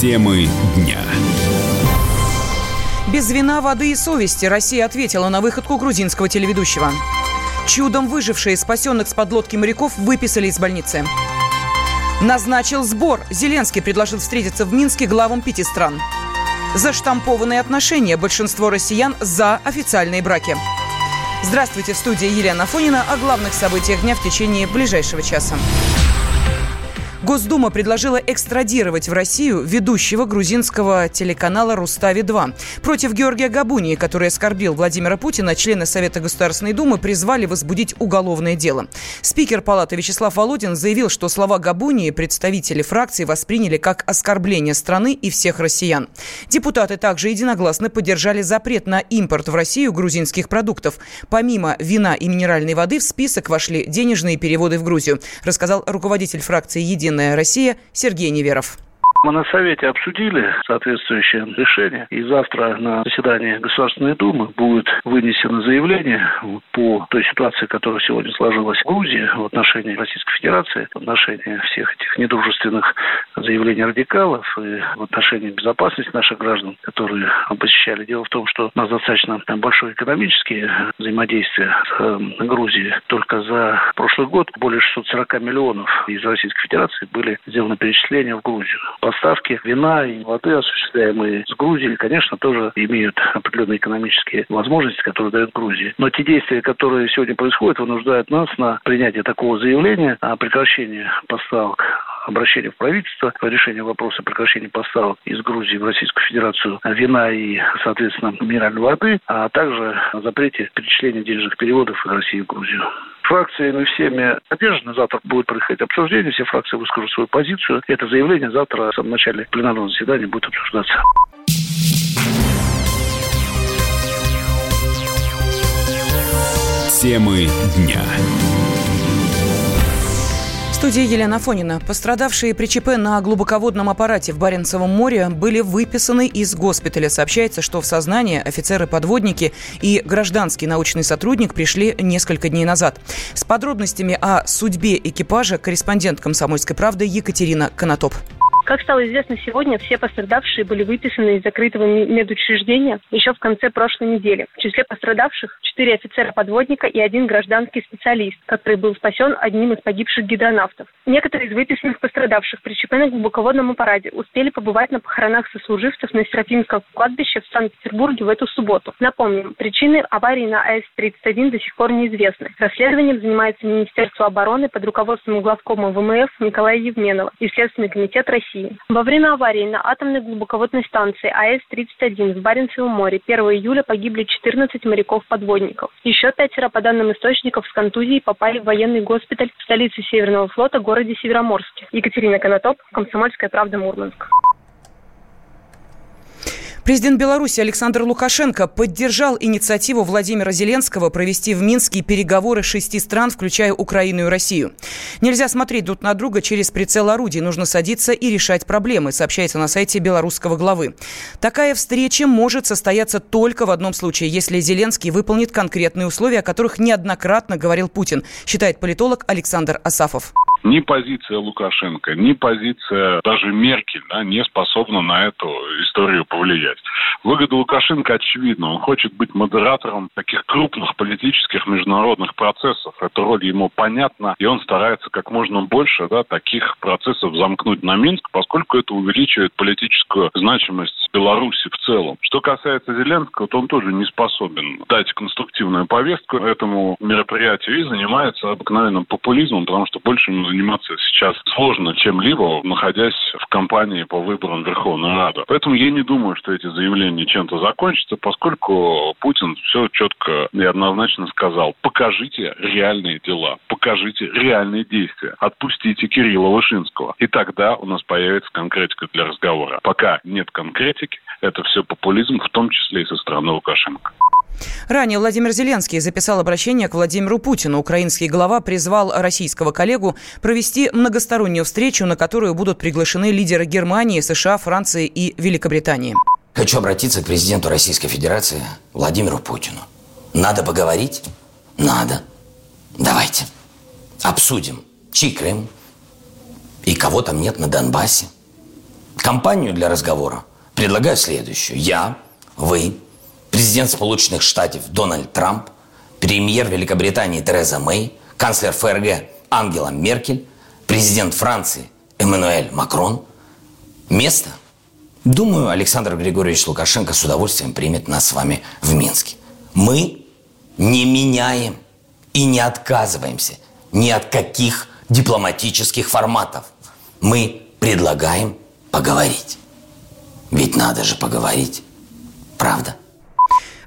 Темы дня. Без вина, воды и совести Россия ответила на выходку грузинского телеведущего. Чудом выжившие спасенных с подлодки моряков выписали из больницы. Назначил сбор. Зеленский предложил встретиться в Минске главам пяти стран. Заштампованные отношения. Большинство россиян за официальные браки. Здравствуйте, в студии Елена Фонина о главных событиях дня в течение ближайшего часа. Госдума предложила экстрадировать в Россию ведущего грузинского телеканала «Рустави-2». Против Георгия Габунии, который оскорбил Владимира Путина, члены Совета Государственной Думы призвали возбудить уголовное дело. Спикер Палаты Вячеслав Володин заявил, что слова Габунии представители фракции восприняли как оскорбление страны и всех россиян. Депутаты также единогласно поддержали запрет на импорт в Россию грузинских продуктов. Помимо вина и минеральной воды в список вошли денежные переводы в Грузию, рассказал руководитель фракции «Единая «Единая Россия» Сергей Неверов. Мы на Совете обсудили соответствующее решение, и завтра на заседании Государственной Думы будет вынесено заявление по той ситуации, которая сегодня сложилась в Грузии в отношении Российской Федерации, в отношении всех этих недружественных заявлений радикалов и в отношении безопасности наших граждан, которые посещали. Дело в том, что у нас достаточно большое экономические взаимодействия с эм, Грузией. Только за прошлый год более 640 миллионов из Российской Федерации были сделаны перечисления в Грузию поставки вина и воды, осуществляемые с Грузией, конечно, тоже имеют определенные экономические возможности, которые дает Грузия. Но те действия, которые сегодня происходят, вынуждают нас на принятие такого заявления о прекращении поставок обращение в правительство по решению вопроса прекращения поставок из Грузии в Российскую Федерацию вина и, соответственно, минеральной воды, а также о запрете перечисления денежных переводов из России в Грузию фракциями всеми поддержано. Завтра будет происходить обсуждение, все фракции выскажут свою позицию. Это заявление завтра в самом начале пленарного заседания будет обсуждаться. Темы дня студии Елена Фонина. Пострадавшие при ЧП на глубоководном аппарате в Баренцевом море были выписаны из госпиталя. Сообщается, что в сознание офицеры-подводники и гражданский научный сотрудник пришли несколько дней назад. С подробностями о судьбе экипажа корреспондент «Комсомольской правды» Екатерина Конотоп. Как стало известно сегодня, все пострадавшие были выписаны из закрытого медучреждения еще в конце прошлой недели. В числе пострадавших четыре офицера-подводника и один гражданский специалист, который был спасен одним из погибших гидронавтов. Некоторые из выписанных пострадавших при ЧП на глубоководном аппарате успели побывать на похоронах сослуживцев на Серафимском кладбище в Санкт-Петербурге в эту субботу. Напомним, причины аварии на АЭС-31 до сих пор неизвестны. Расследованием занимается Министерство обороны под руководством главкома ВМФ Николая Евменова и Следственный комитет России. России. Во время аварии на атомной глубоководной станции АЭС-31 в Баренцевом море 1 июля погибли 14 моряков-подводников. Еще пятеро, по данным источников, с контузией попали в военный госпиталь в столице Северного флота, городе Североморске. Екатерина Конотоп, Комсомольская правда, Мурманск. Президент Беларуси Александр Лукашенко поддержал инициативу Владимира Зеленского провести в Минске переговоры шести стран, включая Украину и Россию. Нельзя смотреть друг на друга через прицел орудий. Нужно садиться и решать проблемы, сообщается на сайте белорусского главы. Такая встреча может состояться только в одном случае, если Зеленский выполнит конкретные условия, о которых неоднократно говорил Путин, считает политолог Александр Асафов. Ни позиция Лукашенко, ни позиция даже Меркель да, не способна на эту историю повлиять. Выгода Лукашенко очевидна. Он хочет быть модератором таких крупных политических международных процессов. Эта роль ему понятна, и он старается как можно больше да, таких процессов замкнуть на Минск, поскольку это увеличивает политическую значимость Беларуси в целом. Что касается Зеленского, то он тоже не способен дать конструктивную повестку этому мероприятию и занимается обыкновенным популизмом, потому что больше ему заниматься сейчас сложно чем-либо, находясь в кампании по выборам Верховной Рады. Поэтому я не думаю, что эти заявления чем-то закончатся, поскольку Путин все четко и однозначно сказал, покажите реальные дела, покажите реальные действия, отпустите Кирилла Вышинского. И тогда у нас появится конкретика для разговора. Пока нет конкретики, это все популизм, в том числе и со стороны Лукашенко. Ранее Владимир Зеленский записал обращение к Владимиру Путину. Украинский глава призвал российского коллегу провести многостороннюю встречу, на которую будут приглашены лидеры Германии, США, Франции и Великобритании. Хочу обратиться к президенту Российской Федерации Владимиру Путину. Надо поговорить? Надо. Давайте. Обсудим, чей Крым и кого там нет на Донбассе. Компанию для разговора предлагаю следующую. Я, вы, президент Сполученных Штатов Дональд Трамп, премьер Великобритании Тереза Мэй, канцлер ФРГ Ангела Меркель, президент Франции Эммануэль Макрон. Место? Думаю, Александр Григорьевич Лукашенко с удовольствием примет нас с вами в Минске. Мы не меняем и не отказываемся ни от каких дипломатических форматов. Мы предлагаем поговорить. Ведь надо же поговорить. Правда?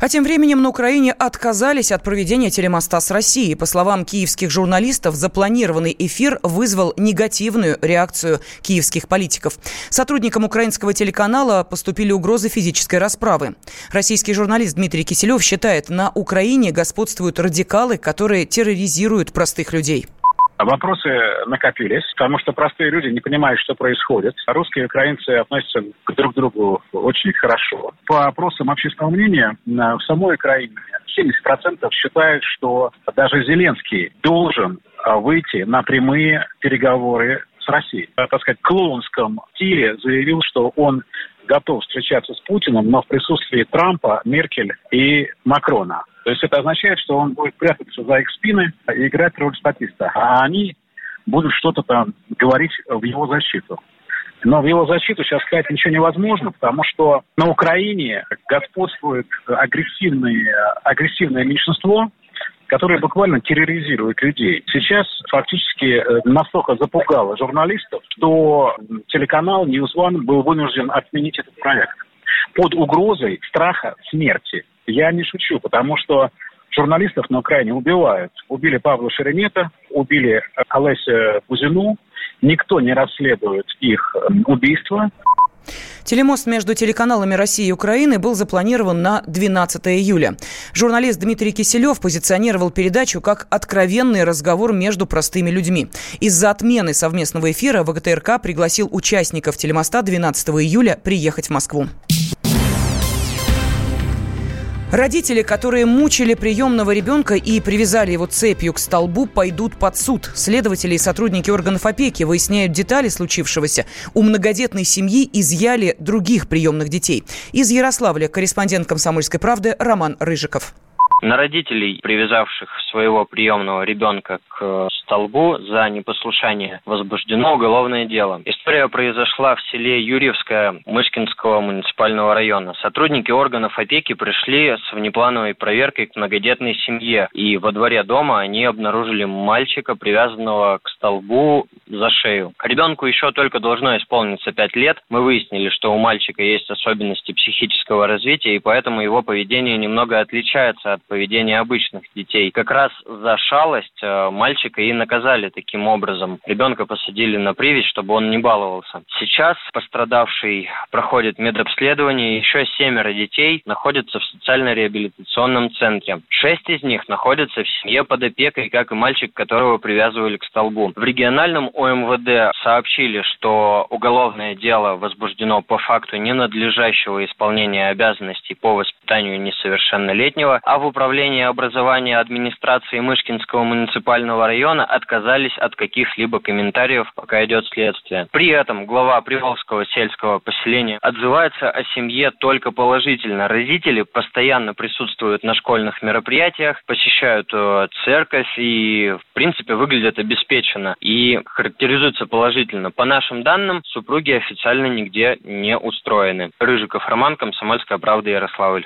А тем временем на Украине отказались от проведения телемоста с Россией. По словам киевских журналистов, запланированный эфир вызвал негативную реакцию киевских политиков. Сотрудникам украинского телеканала поступили угрозы физической расправы. Российский журналист Дмитрий Киселев считает, на Украине господствуют радикалы, которые терроризируют простых людей. Вопросы накопились, потому что простые люди не понимают, что происходит. Русские и украинцы относятся к друг другу очень хорошо. По опросам общественного мнения в самой Украине 70% считают, что даже Зеленский должен а, выйти на прямые переговоры с Россией. Так сказать, клоунском стиле заявил, что он готов встречаться с Путиным, но в присутствии Трампа, Меркель и Макрона. То есть это означает, что он будет прятаться за их спины и играть роль статиста. А они будут что-то там говорить в его защиту. Но в его защиту сейчас сказать ничего невозможно, потому что на Украине господствует агрессивное, агрессивное меньшинство, которое буквально терроризирует людей. Сейчас фактически э, настолько запугало журналистов, что телеканал News One был вынужден отменить этот проект под угрозой страха смерти. Я не шучу, потому что журналистов на Украине убивают. Убили Павла Шеремета, убили Олеся Бузину. Никто не расследует их убийство. Телемост между телеканалами России и Украины был запланирован на 12 июля. Журналист Дмитрий Киселев позиционировал передачу как откровенный разговор между простыми людьми. Из-за отмены совместного эфира ВГТРК пригласил участников телемоста 12 июля приехать в Москву. Родители, которые мучили приемного ребенка и привязали его цепью к столбу, пойдут под суд. Следователи и сотрудники органов опеки выясняют детали случившегося. У многодетной семьи изъяли других приемных детей. Из Ярославля корреспондент «Комсомольской правды» Роман Рыжиков. На родителей, привязавших своего приемного ребенка к столбу за непослушание, возбуждено уголовное дело. История произошла в селе Юрьевское Мышкинского муниципального района. Сотрудники органов опеки пришли с внеплановой проверкой к многодетной семье, и во дворе дома они обнаружили мальчика, привязанного к столбу за шею. Ребенку еще только должно исполниться 5 лет. Мы выяснили, что у мальчика есть особенности психического развития, и поэтому его поведение немного отличается от поведения обычных детей. Как раз за шалость э, мальчика и наказали таким образом. Ребенка посадили на привязь, чтобы он не баловался. Сейчас пострадавший проходит медобследование, еще семеро детей находятся в социально-реабилитационном центре. Шесть из них находятся в семье под опекой, как и мальчик, которого привязывали к столбу. В региональном ОМВД сообщили, что уголовное дело возбуждено по факту ненадлежащего исполнения обязанностей по воспитанию несовершеннолетнего, а в управлении образования администрации Мышкинского муниципального района отказались от каких-либо комментариев, пока идет следствие. При этом глава Приволжского сельского поселения отзывается о семье только положительно. Родители постоянно присутствуют на школьных мероприятиях, посещают э, церковь и, в принципе, выглядят обеспеченно и характеризуются положительно. По нашим данным, супруги официально нигде не устроены. Рыжиков Роман, Комсомольская правда, Ярославль.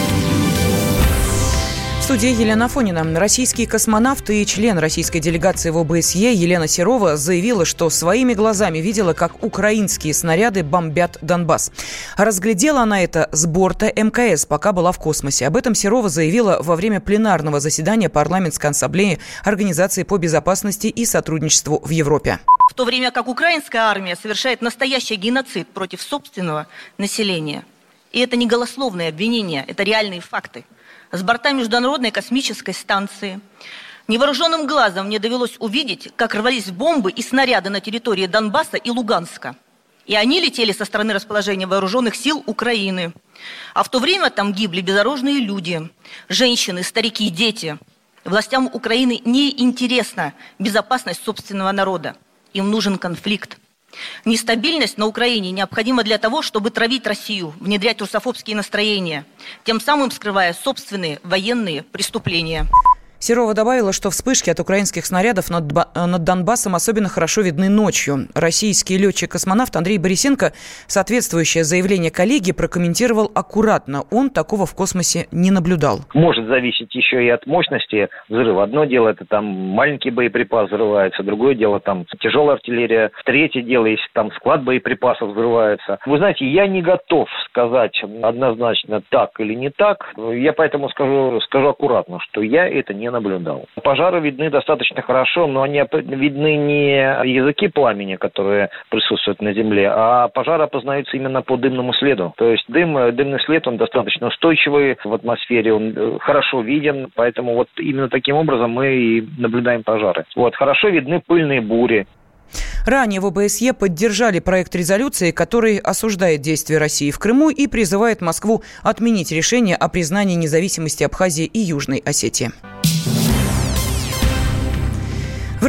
студии Елена Фонина. Российский космонавт и член российской делегации в ОБСЕ Елена Серова заявила, что своими глазами видела, как украинские снаряды бомбят Донбасс. Разглядела она это с борта МКС, пока была в космосе. Об этом Серова заявила во время пленарного заседания парламентской ассамблеи Организации по безопасности и сотрудничеству в Европе. В то время как украинская армия совершает настоящий геноцид против собственного населения. И это не голословные обвинения, это реальные факты – с борта Международной космической станции. Невооруженным глазом мне довелось увидеть, как рвались бомбы и снаряды на территории Донбасса и Луганска. И они летели со стороны расположения вооруженных сил Украины. А в то время там гибли безоружные люди, женщины, старики, дети. Властям Украины не интересна безопасность собственного народа. Им нужен конфликт. Нестабильность на Украине необходима для того, чтобы травить Россию, внедрять русофобские настроения, тем самым скрывая собственные военные преступления. Серова добавила, что вспышки от украинских снарядов над, над Донбассом особенно хорошо видны ночью. Российский летчик-космонавт Андрей Борисенко соответствующее заявление коллеги прокомментировал аккуратно. Он такого в космосе не наблюдал. Может зависеть еще и от мощности взрыва. Одно дело, это там маленький боеприпас взрывается, другое дело, там тяжелая артиллерия. Третье дело, если там склад боеприпасов взрывается. Вы знаете, я не готов сказать однозначно так или не так. Я поэтому скажу, скажу аккуратно, что я это не наблюдал. Пожары видны достаточно хорошо, но они видны не языки пламени, которые присутствуют на земле, а пожары опознаются именно по дымному следу. То есть дым, дымный след, он достаточно устойчивый в атмосфере, он э, хорошо виден, поэтому вот именно таким образом мы и наблюдаем пожары. Вот, хорошо видны пыльные бури. Ранее в ОБСЕ поддержали проект резолюции, который осуждает действия России в Крыму и призывает Москву отменить решение о признании независимости Абхазии и Южной Осетии.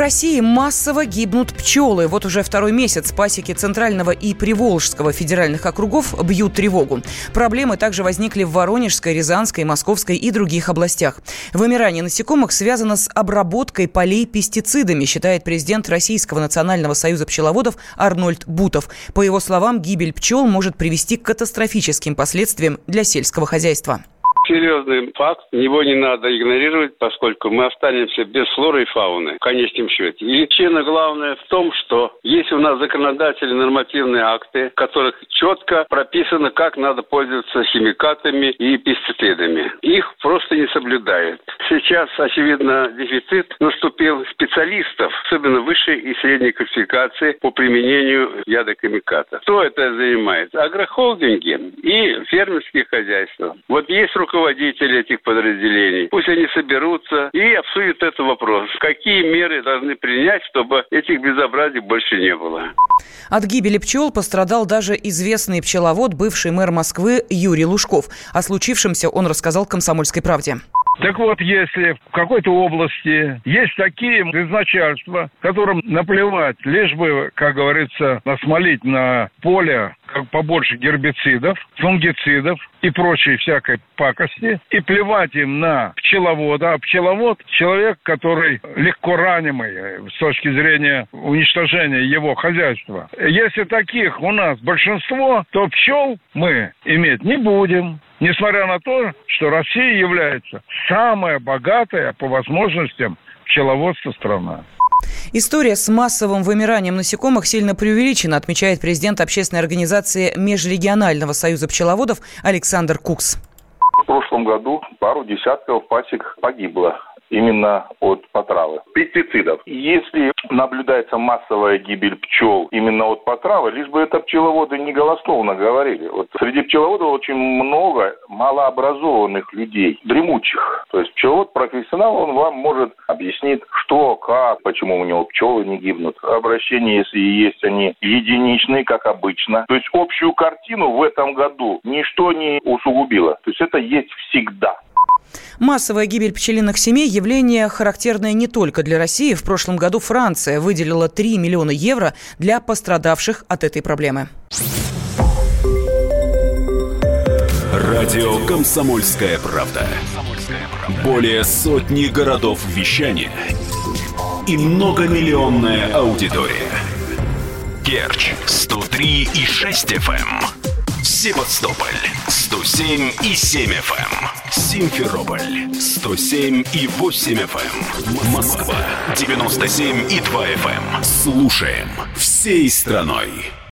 России массово гибнут пчелы. Вот уже второй месяц пасеки Центрального и Приволжского федеральных округов бьют тревогу. Проблемы также возникли в Воронежской, Рязанской, Московской и других областях. Вымирание насекомых связано с обработкой полей пестицидами, считает президент Российского национального союза пчеловодов Арнольд Бутов. По его словам, гибель пчел может привести к катастрофическим последствиям для сельского хозяйства серьезный факт, его не надо игнорировать, поскольку мы останемся без флоры и фауны в конечном счете. И причина главная в том, что есть у нас законодательные нормативные акты, в которых четко прописано, как надо пользоваться химикатами и пестицидами. Их просто не соблюдают. Сейчас, очевидно, дефицит наступил специалистов, особенно высшей и средней квалификации по применению ядохимиката. Кто это занимается? Агрохолдинги и фермерские хозяйства. Вот есть руководители руководители этих подразделений. Пусть они соберутся и обсудят этот вопрос. Какие меры должны принять, чтобы этих безобразий больше не было. От гибели пчел пострадал даже известный пчеловод, бывший мэр Москвы Юрий Лужков. О случившемся он рассказал «Комсомольской правде». Так вот, если в какой-то области есть такие изначальства, которым наплевать, лишь бы, как говорится, насмолить на поле как побольше гербицидов, фунгицидов и прочей всякой пакости, и плевать им на пчеловода. А пчеловод – человек, который легко ранимый с точки зрения уничтожения его хозяйства. Если таких у нас большинство, то пчел мы иметь не будем несмотря на то, что Россия является самая богатая по возможностям пчеловодства страна. История с массовым вымиранием насекомых сильно преувеличена, отмечает президент общественной организации Межрегионального союза пчеловодов Александр Кукс. В прошлом году пару десятков пасек погибло именно от потравы. Пестицидов. Если наблюдается массовая гибель пчел именно от потравы, лишь бы это пчеловоды не голословно говорили. Вот среди пчеловодов очень много малообразованных людей, дремучих. То есть пчеловод профессионал, он вам может объяснить, что, как, почему у него пчелы не гибнут. Обращения, если и есть, они единичные, как обычно. То есть общую картину в этом году ничто не усугубило. То есть это есть всегда. Массовая гибель пчелиных семей – явление характерное не только для России. В прошлом году Франция выделила 3 миллиона евро для пострадавших от этой проблемы. Радио «Комсомольская правда». Более сотни городов вещания и многомиллионная аудитория. Керчь 103 и 6 FM. Эм. Севастополь 107 и 7 FM. Симферополь 107 и 8 FM. Эм. Москва 97 и 2 FM. Эм. Слушаем всей страной.